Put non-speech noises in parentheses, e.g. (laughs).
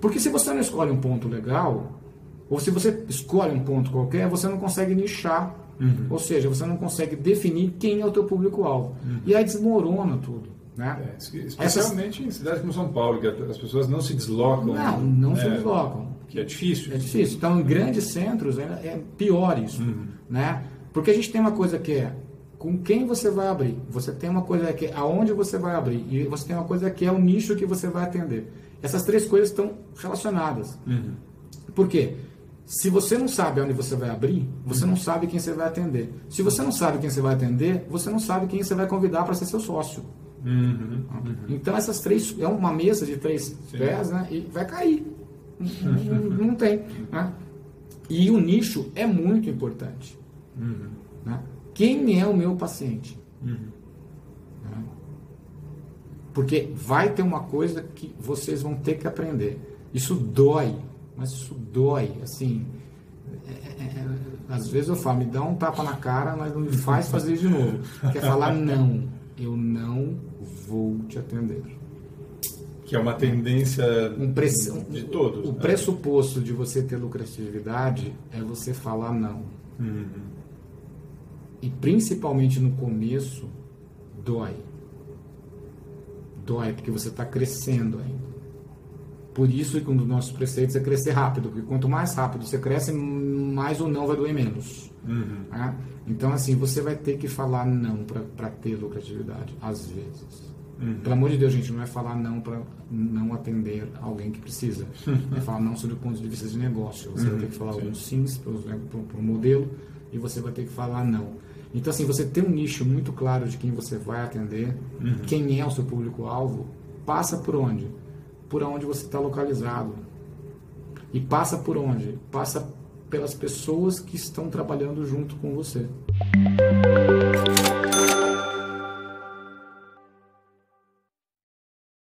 Porque se você não escolhe um ponto legal, ou se você escolhe um ponto qualquer, você não consegue nichar. Uhum. Ou seja, você não consegue definir quem é o teu público-alvo. Uhum. E aí desmorona tudo. Né? É, especialmente Essas... em cidades como São Paulo, que as pessoas não se deslocam. Não, não é, se deslocam. Que é difícil. É difícil. Então, em grandes centros é, é pior isso. Uhum. Né? Porque a gente tem uma coisa que é com quem você vai abrir. Você tem uma coisa que é aonde você vai abrir. E você tem uma coisa que é o nicho que você vai atender. Essas três coisas estão relacionadas. Uhum. Por quê? Se você não sabe onde você vai abrir, você não sabe quem você vai atender. Se você não sabe quem você vai atender, você não sabe quem você vai convidar para ser seu sócio. Uhum, uhum. Então essas três é uma mesa de três Sim. pés, né? E vai cair. não, não, tem. Né? E o nicho é muito importante. Uhum. Né? Quem é o meu paciente? Uhum. Porque vai ter uma coisa que vocês vão ter que aprender. Isso dói mas isso dói, assim. É, é, é, às vezes eu falo, me dá um tapa na cara, mas não me faz fazer de novo. Quer falar, não, eu não vou te atender. Que é uma tendência um press... de todos. O né? pressuposto de você ter lucratividade é você falar não. Uhum. E principalmente no começo, dói. Dói, porque você está crescendo ainda. Por isso que um dos nossos preceitos é crescer rápido, porque quanto mais rápido você cresce, mais o não vai doer menos. Uhum. Né? Então, assim, você vai ter que falar não para ter lucratividade, às vezes. Uhum. Pelo amor de Deus, gente, não é falar não para não atender alguém que precisa. (laughs) é falar não sobre o ponto de vista de negócio. Você uhum. vai ter que falar Sim. alguns sims para o modelo e você vai ter que falar não. Então, assim, você tem um nicho muito claro de quem você vai atender, uhum. quem é o seu público-alvo, passa por onde? por onde você está localizado. E passa por onde? Passa pelas pessoas que estão trabalhando junto com você.